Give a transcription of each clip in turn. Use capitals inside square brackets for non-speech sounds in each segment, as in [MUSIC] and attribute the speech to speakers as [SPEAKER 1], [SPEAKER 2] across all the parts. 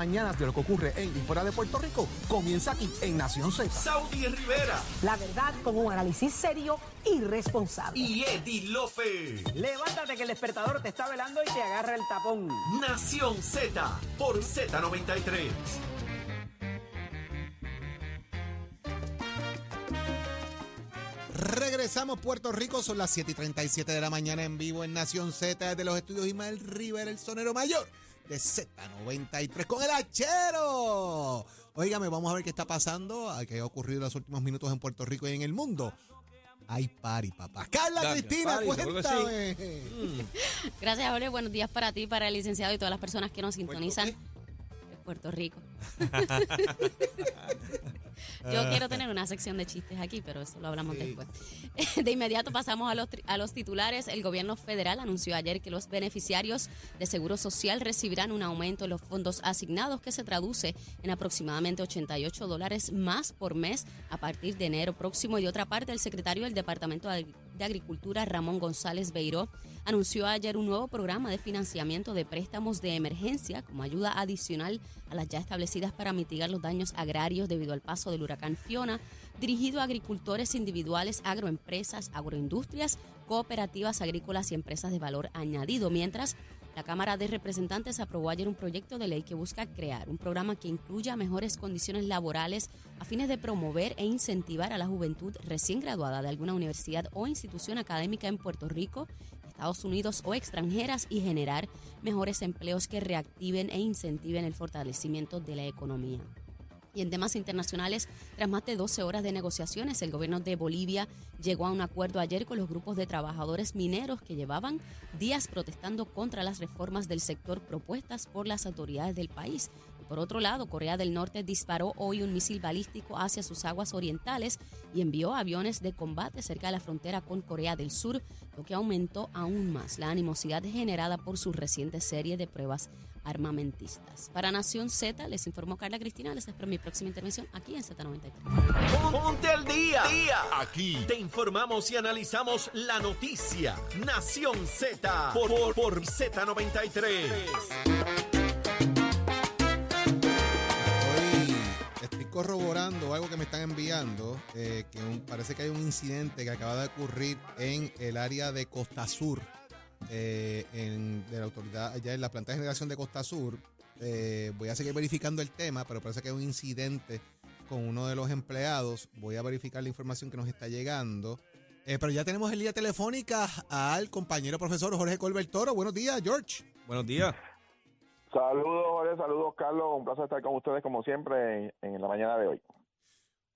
[SPEAKER 1] mañanas de lo que ocurre en y fuera de Puerto Rico comienza aquí en Nación Z.
[SPEAKER 2] Saudi Rivera
[SPEAKER 3] La verdad con un análisis serio y responsable.
[SPEAKER 2] y Eddie Lofe.
[SPEAKER 4] Levántate que el despertador te está velando y te agarra el tapón.
[SPEAKER 2] Nación Z por Z93.
[SPEAKER 5] Regresamos Puerto Rico, son las 7 y 37 de la mañana en vivo en Nación Z desde los estudios Ismael Rivera, el sonero mayor de Z93 con el hachero. Óigame, vamos a ver qué está pasando, qué ha ocurrido en los últimos minutos en Puerto Rico y en el mundo. Hay pari, papá. Carla
[SPEAKER 6] Gracias,
[SPEAKER 5] Cristina,
[SPEAKER 6] sí.
[SPEAKER 5] cuéntame.
[SPEAKER 7] Gracias, Jorge. Buenos días para ti, para el licenciado y todas las personas que nos sintonizan de Puerto Rico. [LAUGHS] Yo quiero tener una sección de chistes aquí, pero eso lo hablamos
[SPEAKER 5] Sí.
[SPEAKER 7] después. [LAUGHS] De inmediato pasamos a los, a los titulares. El gobierno federal anunció ayer que los beneficiarios de Seguro Social recibirán un aumento en los fondos asignados que se traduce en aproximadamente 88 dólares más por mes a partir de enero próximo. Y de otra parte, el secretario del Departamento de de Agricultura, Ramón González Beiró, anunció ayer un nuevo programa de financiamiento de préstamos de emergencia como ayuda adicional a las ya establecidas para mitigar los daños agrarios debido al paso del huracán Fiona, dirigido a agricultores individuales, agroempresas, agroindustrias, cooperativas agrícolas y empresas de valor añadido, mientras la Cámara de Representantes aprobó ayer un proyecto de ley que busca crear un programa que incluya mejores condiciones laborales a fines de promover e incentivar a la juventud recién graduada de alguna universidad o institución académica en Puerto Rico, Estados Unidos o extranjeras y generar mejores empleos que reactiven e incentiven el fortalecimiento de la economía. Y en temas internacionales, tras más de 12 horas de negociaciones, el gobierno de Bolivia llegó a un acuerdo ayer con los grupos de trabajadores mineros que llevaban días protestando contra las reformas del sector propuestas por las autoridades del país. Por otro lado, Corea del Norte disparó hoy un misil balístico hacia sus aguas orientales y envió aviones de combate cerca de la frontera con Corea del Sur, lo que aumentó aún más la animosidad generada por su reciente serie de pruebas armamentistas. Para Nación Z, les informó Carla Cristina. Les espero en mi próxima intervención aquí en Z93.
[SPEAKER 2] Ponte al día. Aquí te informamos y analizamos la noticia. Nación Z por, por, por Z93.
[SPEAKER 5] Corroborando algo que me están enviando, eh, que parece que hay un incidente que acaba de ocurrir en el área de Costa Sur, eh, en- de la autoridad allá en la planta de generación de Costa Sur. Eh, voy a seguir verificando el tema, pero parece que hay un incidente con uno de los empleados. Voy a verificar la información que nos está llegando. Pero ya tenemos en línea telefónica al compañero profesor Jorge Colbert Toro. Buenos días, George.
[SPEAKER 6] Buenos días.
[SPEAKER 8] Saludos, Jorge, saludos, Carlos. Un placer estar con ustedes, como siempre, en, la mañana de hoy.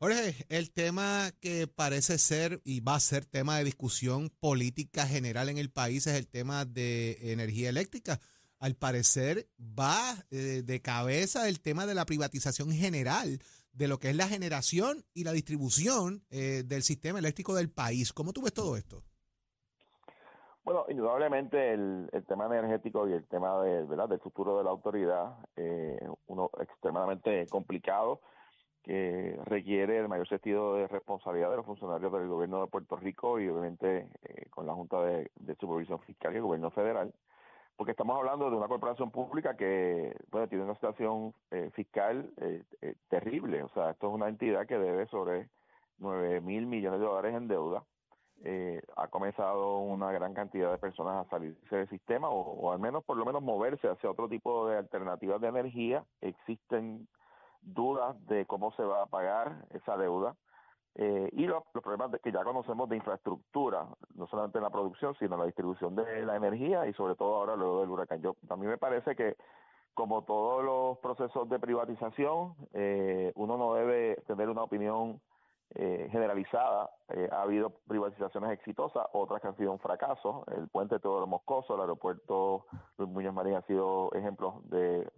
[SPEAKER 5] Jorge, el tema que parece ser y va a ser tema de discusión política general en el país es el tema de energía eléctrica. Al parecer va eh, de cabeza el tema de la privatización general de lo que es la generación y la distribución eh, del sistema eléctrico del país. ¿Cómo tú ves todo esto?
[SPEAKER 8] Bueno, indudablemente el, el tema energético y el tema de, ¿verdad? del futuro de la autoridad, eh, uno extremadamente complicado, que requiere el mayor sentido de responsabilidad de los funcionarios del gobierno de Puerto Rico y obviamente eh, con la Junta de, Supervisión Fiscal y el gobierno federal, porque estamos hablando de una corporación pública que bueno, tiene una situación eh, fiscal eh, eh, terrible, o sea, esto es una entidad que debe sobre 9 mil millones de dólares en deuda, eh, ha comenzado una gran cantidad de personas a salirse del sistema o, al menos por lo menos moverse hacia otro tipo de alternativas de energía. Existen dudas de cómo se va a pagar esa deuda eh, y los, los problemas de- que ya conocemos de infraestructura, no solamente en la producción, sino en la distribución de la energía y sobre todo ahora luego del huracán. Yo, a mí me parece que como todos los procesos de privatización, eh, uno no debe tener una opinión eh, generalizada. Eh, ha habido privatizaciones exitosas, otras que han sido un fracaso. El puente Teodoro Moscoso, el aeropuerto Luis Muñoz Marín han sido ejemplos de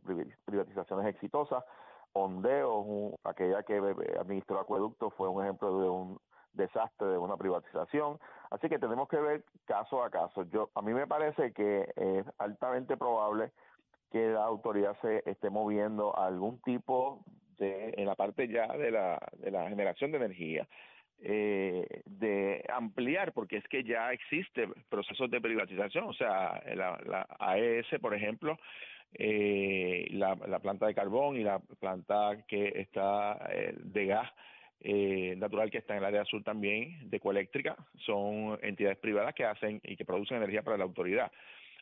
[SPEAKER 8] privatizaciones exitosas. Ondeo, aquella que administró Acueducto, fue un ejemplo de un desastre de una privatización. Así que tenemos que ver caso a caso. Yo A mí me parece que es altamente probable que la autoridad se esté moviendo a algún tipo de, en la parte ya de la, de la generación de energía, eh, de ampliar, porque es que ya existe procesos de privatización, o sea, la, la AES, por ejemplo, eh, la, planta de carbón y la planta que está eh, de gas eh, natural que está en el área sur también, de ecoeléctrica, son entidades privadas que hacen y que producen energía para la autoridad.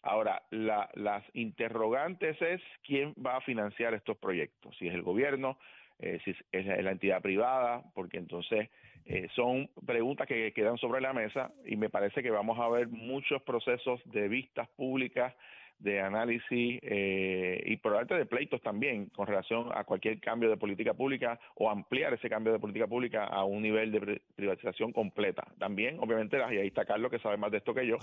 [SPEAKER 8] Ahora, las interrogantes es quién va a financiar estos proyectos, si es el gobierno, eh, si es la entidad privada, porque entonces eh, son preguntas que quedan sobre la mesa y me parece que vamos a ver muchos procesos de vistas públicas de análisis eh, y probablemente de pleitos también con relación a cualquier cambio de política pública o ampliar ese cambio de política pública a un nivel de privatización completa. También, obviamente, y ahí está Carlos que sabe más de esto que yo,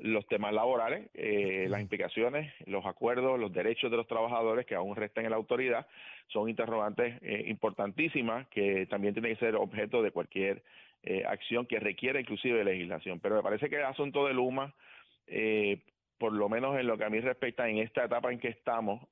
[SPEAKER 8] los temas laborales, eh, las implicaciones, los acuerdos, los derechos de los trabajadores que aún restan en la autoridad, son interrogantes eh, importantísimas que también tienen que ser objeto de cualquier eh, acción que requiera inclusive legislación. Pero me parece que el asunto de Luma eh, por lo menos en lo que a mí respecta, en esta etapa en que estamos,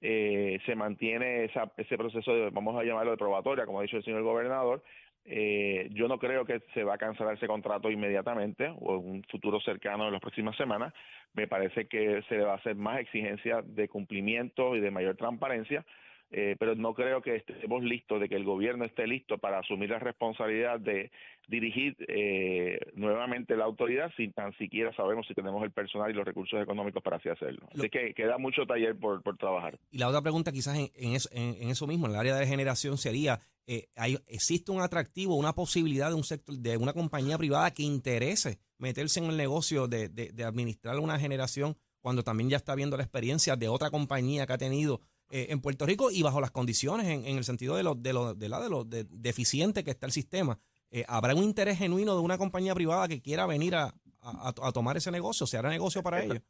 [SPEAKER 8] eh, se mantiene ese proceso de, vamos a llamarlo de probatoria, como ha dicho el señor gobernador. Eh, yo no creo que se va a cancelar ese contrato inmediatamente o en un futuro cercano en las próximas semanas. Me parece que se le va a hacer más exigencia de cumplimiento y de mayor transparencia eh, pero no creo que estemos listos, de que el gobierno esté listo para asumir la responsabilidad de dirigir eh, nuevamente la autoridad sin tan siquiera sabemos si tenemos el personal y los recursos económicos para así hacerlo. Así que queda mucho taller por, por trabajar.
[SPEAKER 6] Y la otra pregunta quizás en, en, eso, en, eso, mismo, en el área de generación, sería, eh, hay, ¿existe un atractivo, una posibilidad de un sector, de una compañía privada que interese meterse en el negocio de, de, de administrar una generación cuando también ya está viendo la experiencia de otra compañía que ha tenido eh, en Puerto Rico y bajo las condiciones, en, el sentido de lo, de lo, de la, de lo deficiente que está el sistema. Eh, ¿Habrá un interés genuino de una compañía privada que quiera venir a, a, tomar ese negocio? ¿Se hará negocio para ellos?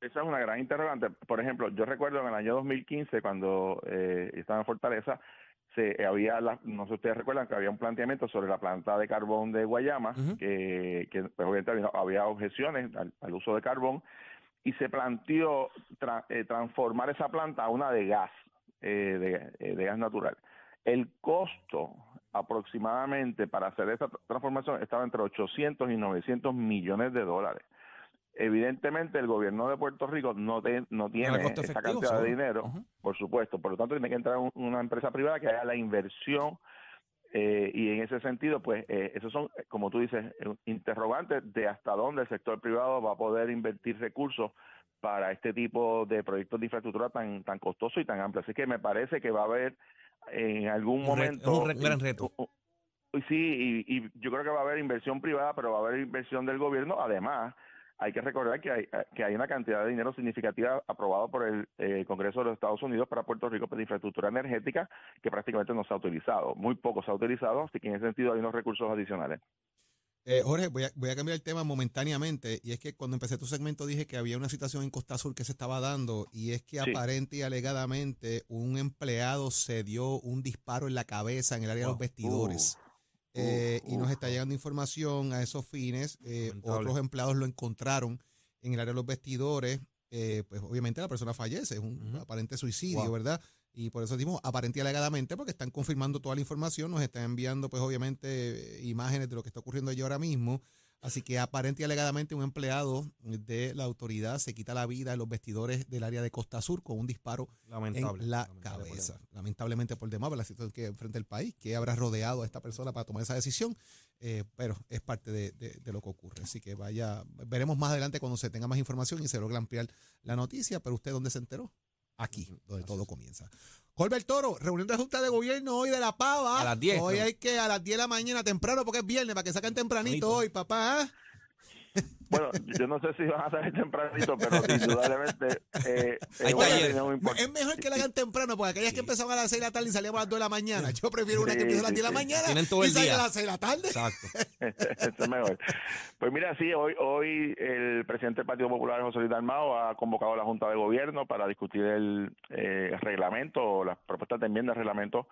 [SPEAKER 8] Esa es una gran interrogante. Por ejemplo, yo recuerdo en el año 2015, cuando eh, estaba en Fortaleza, se había, no sé si ustedes recuerdan, que había un planteamiento sobre la planta de carbón de Guayama, que, que pues, obviamente había, objeciones al, uso de carbón, y se planteó eh, transformar esa planta a una de gas, eh, eh, de, gas natural. El costo aproximadamente para hacer esa transformación estaba entre 800 y 900 millones de dólares. Evidentemente el gobierno de Puerto Rico no, no tiene esa cantidad de dinero, por supuesto, por lo tanto tiene que entrar una empresa privada que haga la inversión eh, y en ese sentido, pues, eh, esos son, como tú dices, eh, interrogantes de hasta dónde el sector privado va a poder invertir recursos para este tipo de proyectos de infraestructura tan tan costoso y tan amplio. Así que me parece que va a haber en algún momento...
[SPEAKER 6] un gran reto.
[SPEAKER 8] Sí, y, y yo creo que va a haber inversión privada, pero va a haber inversión del gobierno, además hay que recordar que hay, que hay una cantidad de dinero significativa aprobado por el eh, Congreso de los Estados Unidos para Puerto Rico para infraestructura energética que prácticamente no se ha utilizado. Muy poco se ha utilizado, así que en ese sentido hay unos recursos adicionales.
[SPEAKER 5] Eh, Jorge, voy a, voy a cambiar el tema momentáneamente y es que cuando empecé tu segmento dije que había una situación en Costa Sur que se estaba dando y es que aparente y alegadamente un empleado se dio un disparo en la cabeza en el área de los vestidores. Eh, y nos está llegando información a esos fines. Eh, otros empleados lo encontraron en el área de los vestidores. Eh, pues obviamente la persona fallece, es un aparente suicidio, ¿verdad? Y por eso decimos aparente y alegadamente, porque están confirmando toda la información, nos están enviando, pues obviamente, imágenes de lo que está ocurriendo allí ahora mismo. Así que aparente y alegadamente un empleado de la autoridad se quita la vida en los vestidores del área de Costa Sur con un disparo en la cabeza. lamentablemente por demás, por la situación que enfrenta el país, que habrá rodeado a esta persona para tomar esa decisión, eh, pero es parte de, lo que ocurre. Así que vaya, veremos más adelante cuando se tenga más información y se logre ampliar la noticia, pero usted dónde se enteró? Aquí, donde todo comienza. Colbert Toro, reunión de Junta de Gobierno hoy de la Pava.
[SPEAKER 6] A las 10.
[SPEAKER 5] Hoy hay que a las 10 de la mañana temprano porque es viernes, para que saquen tempranito hoy, papá.
[SPEAKER 8] Bueno, yo no sé si van a salir tempranito, pero [LAUGHS] indudablemente eh,
[SPEAKER 5] es mejor que la hagan temprano, porque aquellas que empezaban a las 6 de la tarde y salíamos a las 2 de la mañana. Yo prefiero una que empiece a las 10 de la mañana
[SPEAKER 6] todo
[SPEAKER 5] y salga a las 6 de la tarde.
[SPEAKER 6] Exacto. [LAUGHS]
[SPEAKER 8] Eso es mejor. Pues mira, sí, hoy hoy el presidente del Partido Popular, José Luis Dalmao, ha convocado a la Junta de Gobierno para discutir el eh, reglamento o las propuestas de enmienda al reglamento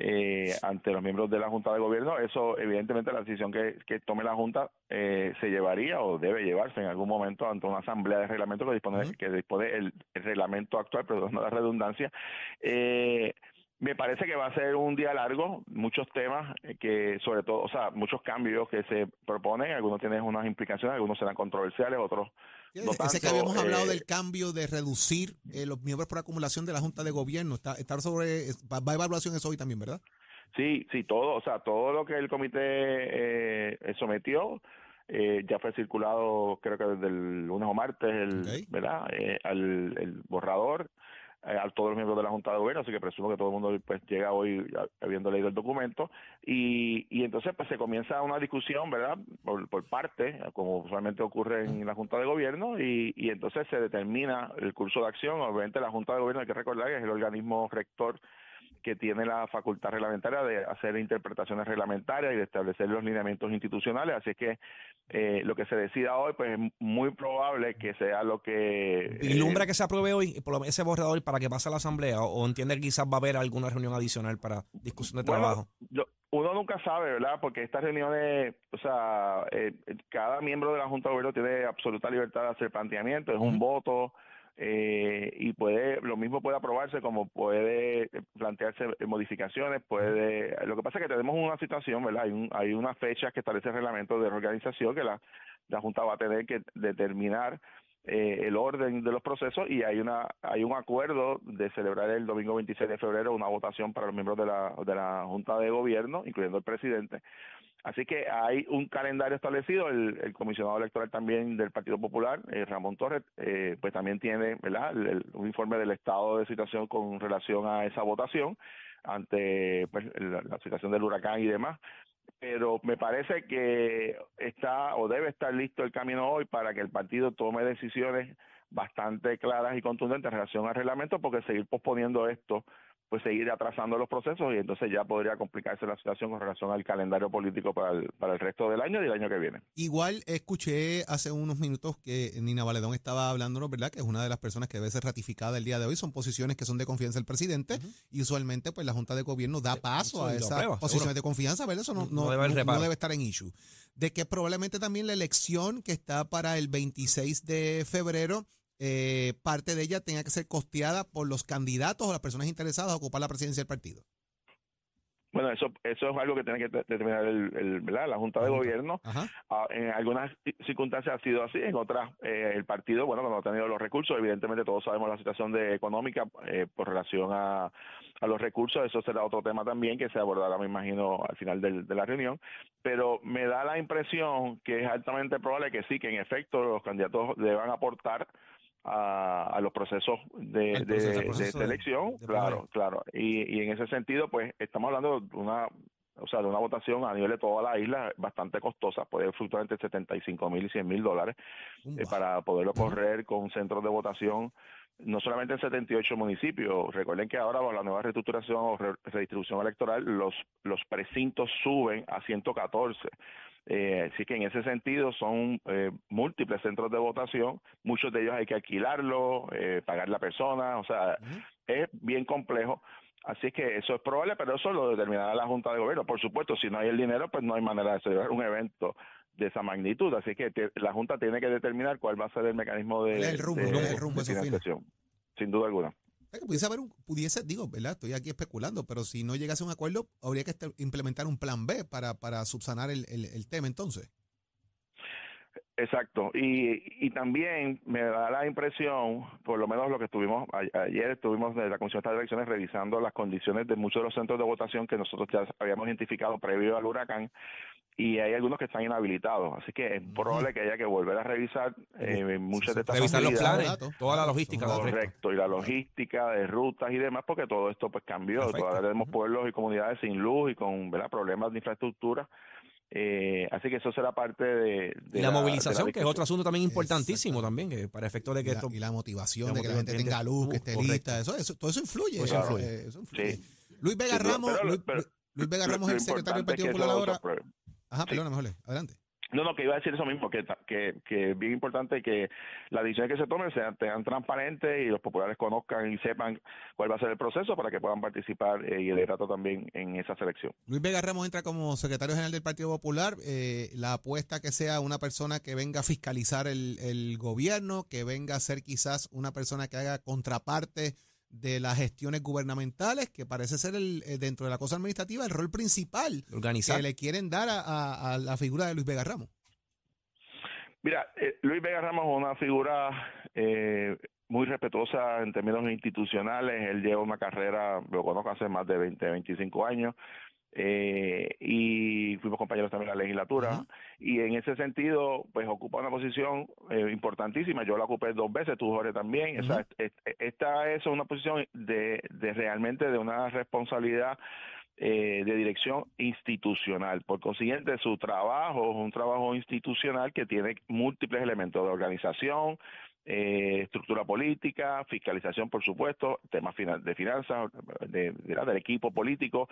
[SPEAKER 8] eh, ante los miembros de la Junta de Gobierno. Eso, evidentemente, la decisión que, tome la Junta eh, se llevaría o debe llevarse en algún momento ante una asamblea de reglamento que dispone, que dispone el, reglamento actual, perdón, no la redundancia. Eh, Me parece que va a ser un día largo, muchos temas eh, que, sobre todo, o sea, muchos cambios que se proponen, algunos tienen unas implicaciones, algunos serán controversiales, otros no
[SPEAKER 5] Ese que
[SPEAKER 8] tanto,
[SPEAKER 5] habíamos hablado
[SPEAKER 8] eh,
[SPEAKER 5] del cambio de reducir eh, los miembros por acumulación de la Junta de Gobierno, está, estar sobre, va a evaluación eso hoy también, ¿verdad?
[SPEAKER 8] Sí, sí, todo, o sea, todo lo que el comité eh, sometió eh, ya fue circulado, creo que desde el lunes o martes, el,
[SPEAKER 5] Ok.
[SPEAKER 8] ¿verdad? Eh, al el borrador a todos los miembros de la Junta de Gobierno, así que presumo que todo el mundo pues llega hoy habiendo leído el documento y, y entonces pues se comienza una discusión, ¿verdad? Por, por parte, como usualmente ocurre en la Junta de Gobierno y, y entonces se determina el curso de acción. Obviamente la Junta de Gobierno hay que recordar que es el organismo rector que tiene la facultad reglamentaria de hacer interpretaciones reglamentarias y de establecer los lineamientos institucionales. Así es que eh, lo que se decida hoy, pues es muy probable que sea lo que...
[SPEAKER 6] ¿Vislumbra
[SPEAKER 8] eh,
[SPEAKER 6] que se apruebe hoy por lo- ese borrador para que pase a la Asamblea o, entiende que quizás va a haber alguna reunión adicional para discusión de
[SPEAKER 8] Bueno,
[SPEAKER 6] trabajo?
[SPEAKER 8] yo- uno nunca sabe, ¿verdad? Porque estas reuniones, o sea, eh, cada miembro de la Junta de Gobierno tiene absoluta libertad de hacer planteamientos, es un voto eh, y puede, lo mismo puede aprobarse como puede plantearse modificaciones, puede, lo que pasa es que tenemos una situación, ¿verdad? Hay, un, hay unas fechas que establece el reglamento de reorganización que la, la Junta va a tener que determinar eh, el orden de los procesos y hay una hay un acuerdo de celebrar el domingo 26 de febrero una votación para los miembros de la, de la Junta de Gobierno, incluyendo el presidente. Así que hay un calendario establecido. El, comisionado electoral también del Partido Popular, eh, Ramón Torres, eh, pues también tiene ¿verdad? El- un informe del estado de situación con relación a esa votación ante pues, la situación del huracán y demás pero me parece que está o debe estar listo el camino hoy para que el partido tome decisiones bastante claras y contundentes en relación al reglamento, porque seguir posponiendo esto, pues seguir atrasando los procesos y entonces ya podría complicarse la situación con relación al calendario político para el, para el resto del año y el año que viene.
[SPEAKER 5] Igual escuché hace unos minutos que Nina Valedón estaba hablándonos, ¿verdad? Que es una de las personas que debe ser ratificada el día de hoy. Son posiciones que son de confianza del presidente y usualmente pues la Junta de Gobierno da paso a esas posiciones
[SPEAKER 6] seguro.
[SPEAKER 5] de confianza, ¿verdad? Eso no,
[SPEAKER 6] No
[SPEAKER 5] no,
[SPEAKER 6] debe
[SPEAKER 5] no- debe estar en issue. De que probablemente también la elección que está para el 26 de febrero, eh, parte de ella tenga que ser costeada por los candidatos o las personas interesadas a ocupar la presidencia del partido.
[SPEAKER 8] Bueno, eso eso es algo que tiene que de- determinar el, el- ¿verdad? la Junta de Gobierno. Ah, en algunas ci- circunstancias ha sido así, en otras eh, el partido, bueno, cuando ha tenido los recursos, evidentemente todos sabemos la situación de económica eh, por relación a, a los recursos, eso será otro tema también que se abordará, me imagino, al final del- de la reunión, pero me da la impresión que es altamente probable que sí, que en efecto los candidatos deban aportar a, a los procesos de,
[SPEAKER 6] proceso-
[SPEAKER 8] de elección, claro, claro, y, y en ese sentido, pues estamos hablando de una o sea, de una votación a nivel de toda la isla bastante costosa, puede fluctuar entre 75 mil y 100 mil dólares eh, para poderlo correr con centros de votación, no solamente en 78 municipios. Recuerden que ahora con la nueva reestructuración o re- redistribución electoral, los, los precintos suben a 114. Eh, así que en ese sentido son eh, múltiples centros de votación, muchos de ellos hay que alquilarlo, eh, pagar la persona, o sea, es bien complejo. Así que eso es probable, pero eso lo determinará la Junta de Gobierno. Por supuesto, si no hay el dinero, pues no hay manera de celebrar un evento de esa magnitud. Así que te- la Junta tiene que determinar cuál va a ser el mecanismo de,
[SPEAKER 5] ¿Cuál es el rumbo?
[SPEAKER 8] de- financiación. Sin duda alguna.
[SPEAKER 5] Que pudiese haber un, pudiese, digo, ¿verdad? Estoy aquí especulando, pero si no llegase a un acuerdo, habría que implementar un plan B para, para subsanar el, el- el tema entonces.
[SPEAKER 8] Exacto. Y, y también me da la impresión, por lo menos lo que estuvimos ayer, estuvimos de la Comisión de Elecciones revisando las condiciones de muchos de los centros de votación que nosotros ya habíamos identificado previo al huracán y hay algunos que están inhabilitados. Así que es probable que haya que volver a revisar eh, muchas de estas
[SPEAKER 6] Revisar los planes, toda la logística.
[SPEAKER 8] Correcto, y la logística de rutas y demás, porque todo esto pues cambió.
[SPEAKER 5] Perfecto.
[SPEAKER 8] Todavía tenemos pueblos y comunidades sin luz y con ¿verdad? problemas de infraestructura. Eh, así que eso será parte de, de
[SPEAKER 6] Y la movilización,
[SPEAKER 8] de la
[SPEAKER 6] que es otro asunto también importantísimo también, que para efectos de
[SPEAKER 5] Y
[SPEAKER 6] que
[SPEAKER 5] la,
[SPEAKER 6] esto...
[SPEAKER 5] y la motivación
[SPEAKER 6] la
[SPEAKER 5] de que la gente tenga luz, que esté
[SPEAKER 6] correcto.
[SPEAKER 5] lista, eso, eso, todo eso influye.
[SPEAKER 6] Eso
[SPEAKER 5] eh,
[SPEAKER 6] influye.
[SPEAKER 5] eso influye.
[SPEAKER 8] Sí.
[SPEAKER 5] Luis Vega
[SPEAKER 8] Sí,
[SPEAKER 5] Ramos,
[SPEAKER 8] pero-
[SPEAKER 5] Luis,
[SPEAKER 8] pero-
[SPEAKER 5] Luis Vega Ramos es el secretario del Partido Popular ahora. Ajá,
[SPEAKER 8] Sí.
[SPEAKER 5] adelante.
[SPEAKER 8] No, no, que iba a decir eso mismo, que, que, que es bien importante que las decisiones que se tomen sean, sean transparentes y los populares conozcan y sepan cuál va a ser el proceso para que puedan participar eh, y el también en esa selección.
[SPEAKER 5] Luis Vega Ramos entra como secretario general del Partido Popular. eh, la apuesta que sea una persona que venga a fiscalizar el, el gobierno, que venga a ser quizás una persona que haga contraparte de las gestiones gubernamentales, que parece ser el, eh, dentro de la cosa administrativa el rol principal
[SPEAKER 6] Organizar.
[SPEAKER 5] que le quieren dar a, a- a la figura de Luis Vega Ramos.
[SPEAKER 8] Mira, eh, Luis Vega Ramos es una figura eh, muy respetuosa en términos institucionales. Él lleva una carrera, lo conozco hace más de 20, 25 años. Eh, y fuimos compañeros también en la legislatura
[SPEAKER 5] Ajá.
[SPEAKER 8] y en ese sentido pues ocupa una posición eh, importantísima yo la ocupé dos veces tú Jorge también o sea, esta es una posición de, de realmente de una responsabilidad eh, de dirección institucional. Por consiguiente, su trabajo es un trabajo institucional que tiene múltiples elementos de organización, eh, estructura política, fiscalización, por supuesto, temas de finanzas, de, de- del equipo político.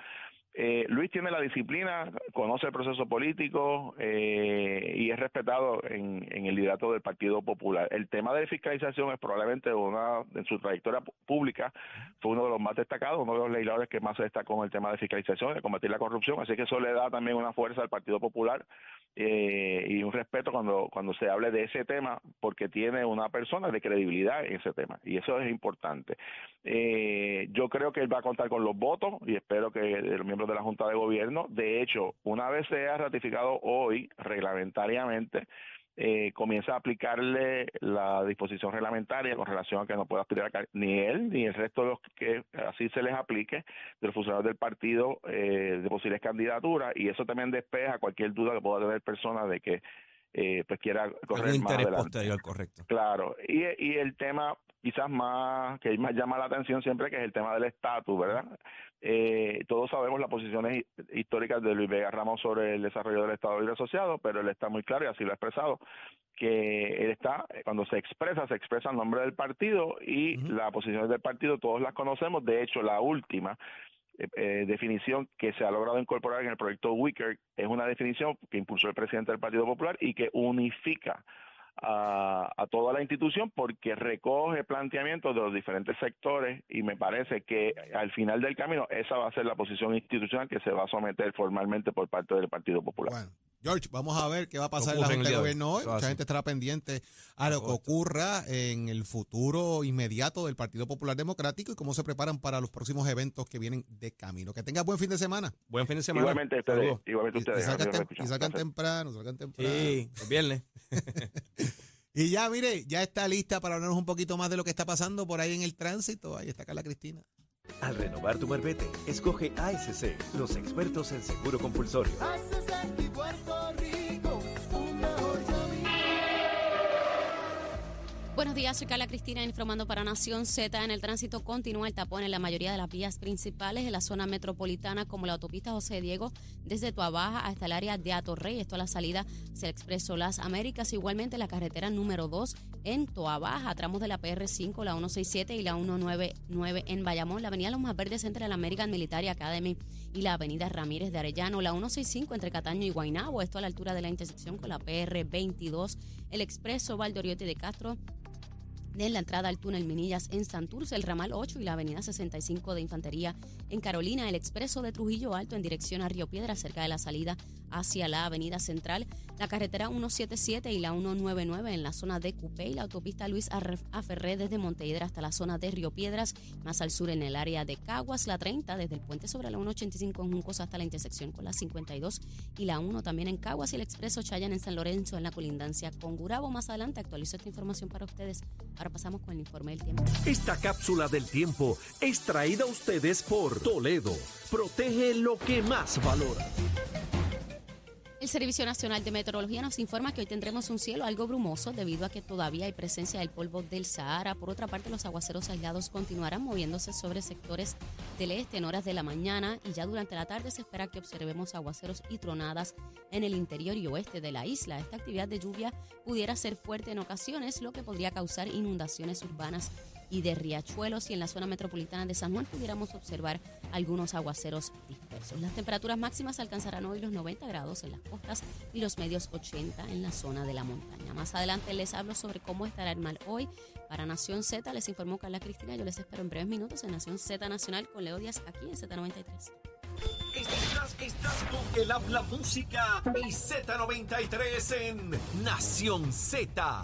[SPEAKER 8] Eh, Luis tiene la disciplina, conoce el proceso político eh, y es respetado en, el liderato del Partido Popular. El tema de fiscalización es probablemente una, en su trayectoria pública, fue uno de los más destacados, uno de los legisladores que más se destacó en el tema de fiscalización, de combatir la corrupción, así que eso le da también una fuerza al Partido Popular eh, y un respeto cuando, cuando se hable de ese tema, porque tiene una persona de credibilidad en ese tema, y eso es importante. Eh, yo creo que él va a contar con los votos y espero que los miembros de la Junta de Gobierno, de hecho, una vez sea ratificado hoy reglamentariamente, eh, comienza a aplicarle la disposición reglamentaria con relación a que no pueda aspirar acá ni él ni el resto de los que así se les aplique de los funcionarios del partido eh, de posibles candidaturas y eso también despeja cualquier duda que pueda tener personas de que eh, pues quiera correr más
[SPEAKER 6] interés
[SPEAKER 8] adelante.
[SPEAKER 6] posterior, correcto.
[SPEAKER 8] Claro, y, y el tema quizás más que más llama la atención siempre que es el tema del estatus, ¿verdad? Eh, todos sabemos las posiciones hi- históricas de Luis Vega Ramos sobre el desarrollo del Estado Libre Asociado, pero él está muy claro y así lo ha expresado que él está cuando se expresa se expresa en nombre del partido y las posiciones del partido todos las conocemos. De hecho, la última eh, definición que se ha logrado incorporar en el proyecto Wicker es una definición que impulsó el presidente del Partido Popular y que unifica a, a toda la institución porque recoge planteamientos de los diferentes sectores y me parece que al final del camino esa va a ser la posición institucional que se va a someter formalmente por parte del Partido Popular.
[SPEAKER 5] Bueno, George, vamos a ver qué va a pasar en la Junta de. Gobierno hoy. Mucha
[SPEAKER 6] así.
[SPEAKER 5] gente estará pendiente a lo que ocurra en el futuro inmediato del Partido Popular Democrático y cómo se preparan para los próximos eventos que vienen de camino. Que tenga buen fin de semana.
[SPEAKER 6] Buen fin de semana.
[SPEAKER 8] Igualmente ustedes,
[SPEAKER 6] Saludos.
[SPEAKER 8] igualmente
[SPEAKER 5] Y, y
[SPEAKER 8] ustedes.
[SPEAKER 5] salgan,
[SPEAKER 8] Gracias,
[SPEAKER 5] tem- y salgan temprano, salgan temprano.
[SPEAKER 6] Sí, el viernes. [LAUGHS]
[SPEAKER 5] Y ya, mire, ya está lista para hablarnos un poquito más de lo que está pasando por ahí en el tránsito. Ahí está Carla Cristina.
[SPEAKER 2] Al renovar tu marbete, escoge ASC, los expertos en seguro compulsorio.
[SPEAKER 7] Buenos días, soy Carla Cristina informando para Nación Z. En el tránsito continúa el tapón en la mayoría de las vías principales de la zona metropolitana, como la autopista José Diego, desde Tuabaja hasta el área de Atorrey, esto a la salida el Expreso Las Américas. Igualmente la carretera número 2 en Tuabaja, tramos de la PR5, la 167 y la 199 en Bayamón, la avenida Los Más Verdes entre la American Military Academy y la avenida Ramírez de Arellano, la 165 entre Cataño y Guaynabo, esto a la altura de la intersección con la PR22, el Expreso Valdoriote de Castro en la entrada al túnel Minillas en Santurce, el ramal 8 y la avenida 65 de Infantería en Carolina, el expreso de Trujillo Alto en dirección a Río Piedra, cerca de la salida hacia la avenida Central, la carretera 177 y la 199 en la zona de Cupé y la autopista Luis Aferré desde Montehiedra hasta la zona de Río Piedras, más al sur en el área de Caguas, la 30 desde el puente sobre la 185 en Juncos hasta la intersección con la 52 y la 1 también en Caguas y el expreso Chayan en San Lorenzo en la colindancia con Gurabo. Más adelante actualizo esta información para ustedes. Ahora pasamos con el informe del tiempo.
[SPEAKER 2] Esta cápsula del tiempo es traída a ustedes por Toledo. Protege lo que más valora.
[SPEAKER 7] El Servicio Nacional de Meteorología nos informa que hoy tendremos un cielo algo brumoso debido a que todavía hay presencia del polvo del Sahara. Por otra parte, los aguaceros aislados continuarán moviéndose sobre sectores del este en horas de la mañana y ya durante la tarde se espera que observemos aguaceros y tronadas en el interior y oeste de la isla. Esta actividad de lluvia pudiera ser fuerte en ocasiones, lo que podría causar inundaciones urbanas y de riachuelos y en la zona metropolitana de San Juan pudiéramos observar algunos aguaceros dispersos. Las temperaturas máximas alcanzarán hoy los 90 grados en las costas y los medios 80 en la zona de la montaña. Más adelante les hablo sobre cómo estará el mal hoy. Para Nación Z les informó Carla Cristina. Yo les espero en breves minutos en Nación Z Nacional con Leo Díaz aquí en Z93.
[SPEAKER 2] Estás, estás con el habla música y Z93 en Nación Z.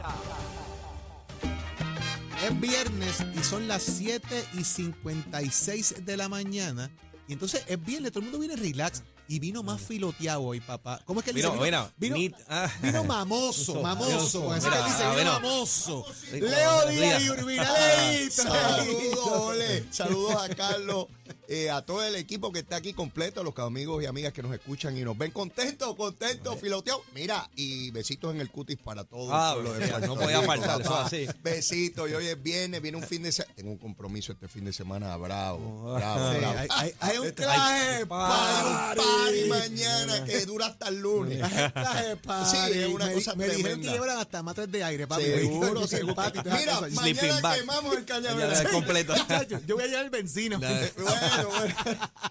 [SPEAKER 5] es viernes y son las 7 y 56 de la mañana. Y entonces es viernes, todo el mundo viene relax. Y vino más filoteado hoy, papá. ¿Cómo es que él dice?
[SPEAKER 6] Vino,
[SPEAKER 5] Vino,
[SPEAKER 6] vino,
[SPEAKER 5] vino-
[SPEAKER 6] ah.
[SPEAKER 5] vino mamoso, [LAUGHS] mamoso. Así que dice,
[SPEAKER 6] ah,
[SPEAKER 5] vino mamoso. Leo Díaz y. Urbina, Leito,
[SPEAKER 9] Saludos. [LAUGHS] Saludos a Carlos, eh, a todo el equipo que está aquí completo, a los amigos y amigas que nos escuchan y nos ven contentos, contentos, filoteados. Mira, y besitos en el cutis para todos.
[SPEAKER 6] Ah,
[SPEAKER 9] de
[SPEAKER 6] no podía
[SPEAKER 9] Rico,
[SPEAKER 6] faltar, eso
[SPEAKER 9] papá.
[SPEAKER 6] así.
[SPEAKER 9] Besitos, y hoy es viernes, viene un fin de semana. Tengo un compromiso este fin de semana, bravo, bravo,
[SPEAKER 5] Oh. Sí,
[SPEAKER 9] bravo.
[SPEAKER 5] hay, hay- hay un claje
[SPEAKER 9] Para un party mañana que dura hasta el lunes.
[SPEAKER 5] Claje party.
[SPEAKER 9] Sí, es una
[SPEAKER 5] me,
[SPEAKER 9] cosa
[SPEAKER 5] me dijeron
[SPEAKER 9] tremenda.
[SPEAKER 5] que llevan hasta matres de aire, papi.
[SPEAKER 9] Seguro, Mira, mañana quemamos el cañaveral.
[SPEAKER 6] completo. [LAUGHS]
[SPEAKER 5] Yo voy a llevar el benzino. [LAUGHS]
[SPEAKER 9] Bueno,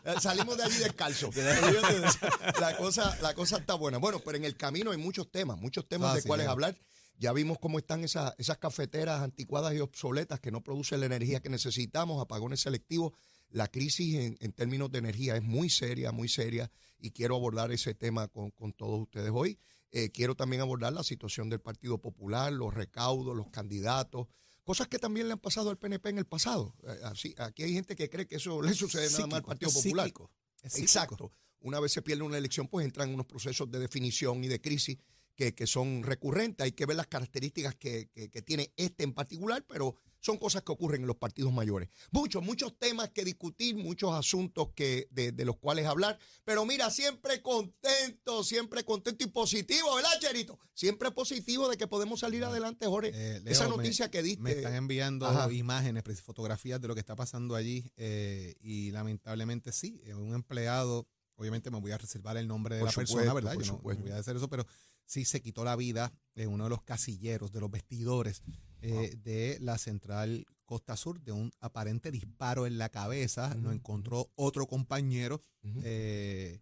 [SPEAKER 9] bueno. [LAUGHS] Salimos de allí descalzo. [LAUGHS] La cosa, la cosa está buena. Bueno, pero en el camino hay muchos temas, muchos temas
[SPEAKER 5] Ah,
[SPEAKER 9] de
[SPEAKER 5] sí,
[SPEAKER 9] cuáles
[SPEAKER 5] ya.
[SPEAKER 9] hablar. Ya vimos cómo están esas, esas cafeteras anticuadas y obsoletas que no producen la energía que necesitamos, apagones selectivos. La crisis en, en términos de energía es muy seria, muy seria, y quiero abordar ese tema con, con todos ustedes hoy. Eh, quiero también abordar la situación del Partido Popular, los recaudos, los candidatos, cosas que también le han pasado al PNP en el pasado. Eh, así, aquí hay gente que cree que eso le sucede nada más al Partido Popular.
[SPEAKER 5] cíclico.
[SPEAKER 9] Exacto. Una vez se pierde una elección, pues entran unos procesos de definición y de crisis que, que son recurrentes. Hay que ver las características que, que- que tiene este en particular, pero son cosas que ocurren en los partidos mayores. Muchos, muchos temas que discutir, muchos asuntos que, de, de los cuales hablar. Pero mira, siempre contento, siempre contento y positivo, ¿verdad, Cherito? Siempre positivo de que podemos salir adelante, Jorge.
[SPEAKER 5] Eh, Leo,
[SPEAKER 9] Esa
[SPEAKER 5] me-
[SPEAKER 9] noticia que diste.
[SPEAKER 5] Me están enviando
[SPEAKER 9] Ajá.
[SPEAKER 5] imágenes, fotografías de lo que está pasando allí eh, y lamentablemente sí, eh, un empleado, obviamente me voy a reservar el nombre de
[SPEAKER 9] Por
[SPEAKER 5] la
[SPEAKER 9] supuesto,
[SPEAKER 5] persona, ¿verdad? Yo no- voy a hacer eso, pero sí se quitó la vida en uno de los casilleros, de los vestidores eh, de la central Costa Sur, de un aparente disparo en la cabeza. Lo encontró otro compañero. Eh,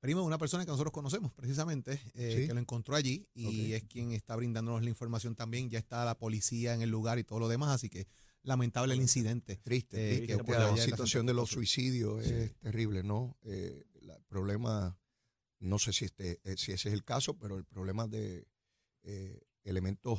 [SPEAKER 5] Primo de una persona que nosotros conocemos precisamente, eh,
[SPEAKER 9] Sí.
[SPEAKER 5] que lo encontró allí y es quien está brindándonos la información también. Ya está la policía en el lugar y todo lo demás, así que lamentable el incidente.
[SPEAKER 9] Triste,
[SPEAKER 5] eh,
[SPEAKER 9] triste,
[SPEAKER 5] que
[SPEAKER 9] la situación de los suicidios es terrible, ¿no? Eh, el problema, no sé si, este, eh, si ese es el caso, pero el problema de eh, elementos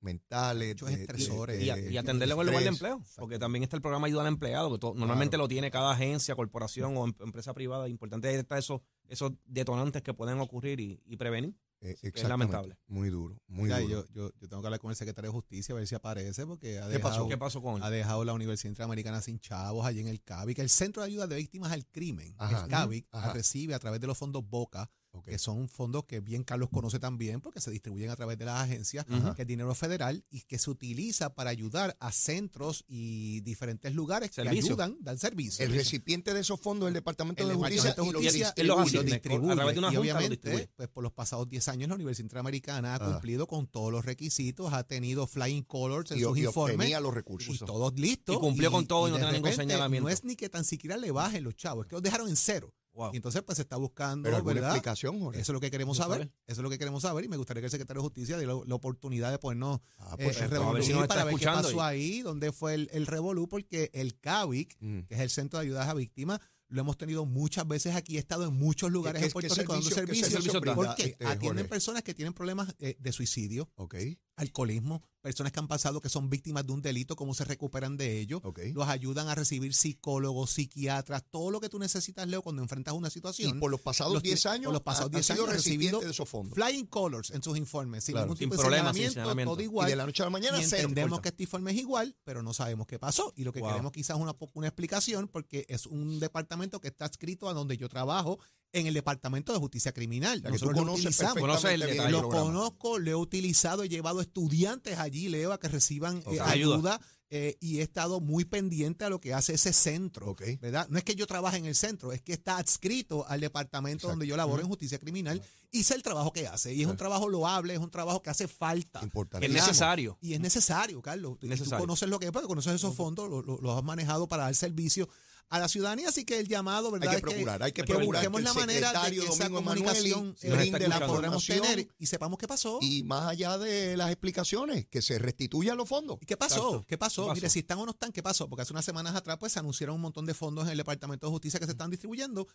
[SPEAKER 9] mentales. De-
[SPEAKER 5] estresores.
[SPEAKER 6] Y,
[SPEAKER 9] de
[SPEAKER 6] y el lugar de empleo, porque también está el programa Ayuda al Empleado, que normalmente lo tiene cada agencia, corporación o em- empresa privada. Importante es estar esos, esos detonantes que pueden ocurrir y, y prevenir.
[SPEAKER 9] Eh,
[SPEAKER 6] es
[SPEAKER 9] exactamente.
[SPEAKER 6] lamentable.
[SPEAKER 9] Muy duro, muy
[SPEAKER 5] Mira,
[SPEAKER 9] duro.
[SPEAKER 5] yo, yo, yo tengo que hablar con el secretario de Justicia a ver si aparece, porque ha
[SPEAKER 9] ¿Qué pasó?
[SPEAKER 5] dejado,
[SPEAKER 6] ¿Qué pasó con él?
[SPEAKER 5] ha dejado la Universidad Interamericana sin chavos allí en el CAVIC. El Centro de Ayuda de Víctimas al Crimen,
[SPEAKER 9] Ajá.
[SPEAKER 5] el CAVIC,
[SPEAKER 9] Ajá.
[SPEAKER 5] recibe a través de los fondos BOCA,
[SPEAKER 9] Ok.
[SPEAKER 5] que son fondos que bien Carlos conoce también, porque se distribuyen a través de las agencias,
[SPEAKER 6] Ajá.
[SPEAKER 5] que es dinero federal y que se utiliza para ayudar a centros y diferentes lugares
[SPEAKER 6] Servicio.
[SPEAKER 5] que ayudan, dan servicio.
[SPEAKER 9] El recipiente de esos fondos es el Departamento
[SPEAKER 5] El
[SPEAKER 9] de Justicia, y lo
[SPEAKER 5] Justicia
[SPEAKER 6] él los
[SPEAKER 5] y
[SPEAKER 6] asigna,
[SPEAKER 5] distribuye.
[SPEAKER 6] a través de una
[SPEAKER 5] y
[SPEAKER 6] lo
[SPEAKER 5] obviamente, pues por los pasados 10 años la Universidad Interamericana ha
[SPEAKER 9] Ajá.
[SPEAKER 5] cumplido con todos los requisitos, ha tenido flying colors en
[SPEAKER 9] y,
[SPEAKER 5] sus
[SPEAKER 9] y
[SPEAKER 5] informes
[SPEAKER 9] obtenía los recursos.
[SPEAKER 5] y todos listos.
[SPEAKER 6] Y cumplió con todo y no tenía ningún señalamiento.
[SPEAKER 5] No es ni que tan siquiera le bajen los chavos, es que los dejaron en cero.
[SPEAKER 6] Wow.
[SPEAKER 5] Y entonces pues se está buscando,
[SPEAKER 9] Pero
[SPEAKER 5] ¿verdad?
[SPEAKER 9] explicación, Jorge.
[SPEAKER 5] Eso es lo que queremos saber. Eso es lo que queremos saber y me gustaría que el secretario de Justicia dé la, la oportunidad de ponernos
[SPEAKER 9] Ah,
[SPEAKER 5] eh,
[SPEAKER 9] pues,
[SPEAKER 6] si está
[SPEAKER 5] para ver qué pasó
[SPEAKER 6] y-
[SPEAKER 5] ahí, dónde fue el, el revolú, porque el CAVIC,
[SPEAKER 9] Mm.
[SPEAKER 5] que es el Centro de Ayudas a Víctimas, lo hemos tenido muchas veces aquí, he estado en muchos lugares
[SPEAKER 9] ¿Qué-
[SPEAKER 5] en Puerto Rico dando servicios.
[SPEAKER 6] servicio
[SPEAKER 5] ¿Por
[SPEAKER 9] brinda,
[SPEAKER 5] qué?
[SPEAKER 9] este,
[SPEAKER 5] Atienden
[SPEAKER 9] Jorge?
[SPEAKER 5] personas que tienen problemas eh, de suicidio,
[SPEAKER 9] Ok,
[SPEAKER 5] alcoholismo, personas que han pasado que son víctimas de un delito, cómo se recuperan de ello. Los ayudan a recibir psicólogos, psiquiatras, todo lo que tú necesitas, Leo, cuando enfrentas una
[SPEAKER 9] Y
[SPEAKER 5] situación.
[SPEAKER 9] por los pasados
[SPEAKER 5] los
[SPEAKER 9] 10
[SPEAKER 5] ti-
[SPEAKER 9] años,
[SPEAKER 5] por los pasados
[SPEAKER 9] han-
[SPEAKER 5] 10
[SPEAKER 9] han sido
[SPEAKER 5] años ha recibido
[SPEAKER 9] de esos fondos.
[SPEAKER 5] Flying colors en sus informes, sin
[SPEAKER 9] Claro.
[SPEAKER 5] ningún
[SPEAKER 6] Sin
[SPEAKER 5] tipo de
[SPEAKER 6] problemas, sin
[SPEAKER 5] señalamiento, todo
[SPEAKER 9] Y
[SPEAKER 5] igual.
[SPEAKER 9] de la noche a la mañana,
[SPEAKER 5] Y entendemos que este informe es igual, pero no sabemos qué pasó. Y lo que
[SPEAKER 6] Wow.
[SPEAKER 5] queremos quizás es una, una explicación, porque es un departamento que está adscrito a donde yo trabajo, en el Departamento de Justicia Criminal.
[SPEAKER 9] Que tú
[SPEAKER 5] lo utilizamos.
[SPEAKER 6] Conoces el detalle.
[SPEAKER 5] Lo conozco, lo he utilizado, he llevado estudiantes allí, Leo, a que reciban eh.
[SPEAKER 6] Ayuda.
[SPEAKER 5] ayuda. eh, y he estado muy pendiente a lo que hace ese centro. ¿verdad? No es que yo trabaje en el centro, es que está adscrito al departamento donde yo laboro en justicia criminal y sé el trabajo que hace. Y es un trabajo loable, es un trabajo que hace falta.
[SPEAKER 9] Importante.
[SPEAKER 6] Es necesario.
[SPEAKER 5] Y es necesario, Carlos. Y. Tú conoces lo que es, porque conoces esos fondos, lo- lo- los has manejado para dar servicio a la ciudadanía, así que el llamado, ¿verdad?
[SPEAKER 9] Hay que procurar, hay que procurar
[SPEAKER 5] busquemos
[SPEAKER 9] que el
[SPEAKER 5] la manera de que esa
[SPEAKER 9] Domingo
[SPEAKER 5] comunicación eh,
[SPEAKER 9] brinde la
[SPEAKER 5] podamos tener y sepamos qué pasó.
[SPEAKER 9] y más allá de las explicaciones, que se restituyan los fondos.
[SPEAKER 5] ¿Y qué pasó?
[SPEAKER 6] Exacto.
[SPEAKER 5] ¿Qué pasó?
[SPEAKER 6] ¿Qué pasó?
[SPEAKER 5] Mire, si están o no están, ¿qué pasó? Porque hace unas semanas atrás pues se anunciaron un montón de fondos en el Departamento de Justicia que se están distribuyendo.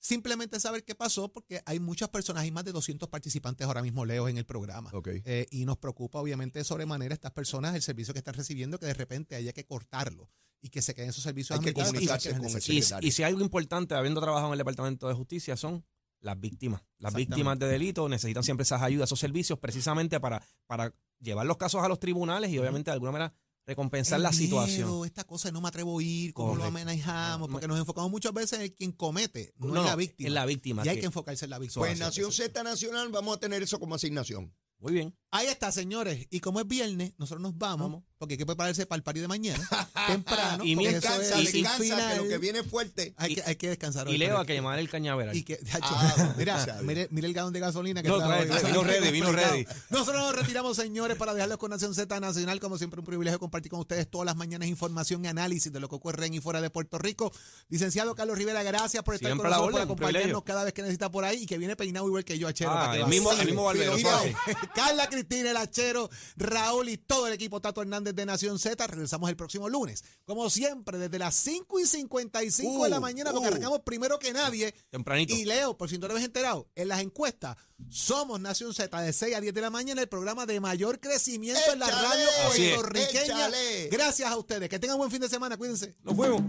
[SPEAKER 5] simplemente saber qué pasó, porque hay muchas personas, hay más de 200 participantes ahora mismo, Leo, en el programa. Eh, y nos preocupa, obviamente, de sobremanera estas personas, el servicio que están recibiendo, que de repente haya que cortarlo y que se queden esos servicios
[SPEAKER 9] Hay que
[SPEAKER 5] y
[SPEAKER 9] comunicarse
[SPEAKER 5] se
[SPEAKER 9] con el.
[SPEAKER 6] Y, y si hay algo importante, habiendo trabajado en el Departamento de Justicia, son las víctimas. Las víctimas de delito necesitan siempre esas ayudas, esos servicios, precisamente para, para llevar los casos a los tribunales y obviamente de alguna manera recompensar
[SPEAKER 5] El
[SPEAKER 6] la
[SPEAKER 5] miedo,
[SPEAKER 6] situación.
[SPEAKER 5] Esta cosa no me atrevo a ir, cómo lo
[SPEAKER 6] Correcto. No,
[SPEAKER 5] porque nos enfocamos muchas veces en quien comete, no,
[SPEAKER 6] No,
[SPEAKER 5] en la víctima.
[SPEAKER 6] en la víctima,
[SPEAKER 5] Y hay
[SPEAKER 6] que-
[SPEAKER 5] que enfocarse en la víctima.
[SPEAKER 9] Pues Nación Z Nacional, vamos a tener eso como asignación.
[SPEAKER 6] Muy bien.
[SPEAKER 5] Ahí está, señores. Y como es viernes, nosotros nos vamos,
[SPEAKER 6] Vamos.
[SPEAKER 5] Porque hay que prepararse para el party de mañana, [LAUGHS] temprano.
[SPEAKER 6] Y mientras-
[SPEAKER 9] Descansa,
[SPEAKER 5] es
[SPEAKER 9] descansa,
[SPEAKER 5] final.
[SPEAKER 9] que lo que viene es fuerte.
[SPEAKER 5] Hay, que, hay que descansar hoy.
[SPEAKER 6] Y Leo a que llamar el cañaveral.
[SPEAKER 5] Y que, [LAUGHS] de hecho,
[SPEAKER 9] Ah,
[SPEAKER 5] mira, mire, mire el galón de gasolina que
[SPEAKER 6] No,
[SPEAKER 5] está
[SPEAKER 6] trae,
[SPEAKER 5] hoy.
[SPEAKER 6] vino ready, vino ready.
[SPEAKER 5] Nosotros nos retiramos, señores, para dejarlos con Nación Z Nacional. Como siempre, un privilegio compartir con ustedes todas las mañanas información y análisis de lo que ocurre en y fuera de Puerto Rico. Licenciado Carlos Rivera, gracias por estar
[SPEAKER 6] Siempre
[SPEAKER 5] con nosotros, por acompañarnos
[SPEAKER 6] privilegio.
[SPEAKER 5] cada vez que necesita por ahí y que viene peinado igual que yo, Achero.
[SPEAKER 6] Ah, el mismo- el mismo. [LAUGHS]
[SPEAKER 5] Carla Cristina, el Achero, Raúl y todo el equipo Tato Hernández de Nación Z. Regresamos el próximo lunes. Como siempre, desde las 5 y 55 de la
[SPEAKER 9] Uh,
[SPEAKER 5] mañana, porque
[SPEAKER 9] uh.
[SPEAKER 5] arrancamos primero que nadie.
[SPEAKER 6] Tempranito.
[SPEAKER 5] Y Leo, por si no lo habéis enterado, en las encuestas, somos Nación Z de 6 a 10 de la mañana, el programa de mayor crecimiento en la radio puertorriqueña. Gracias a ustedes. Que tengan buen fin de semana. Cuídense.
[SPEAKER 6] Nos fuimos.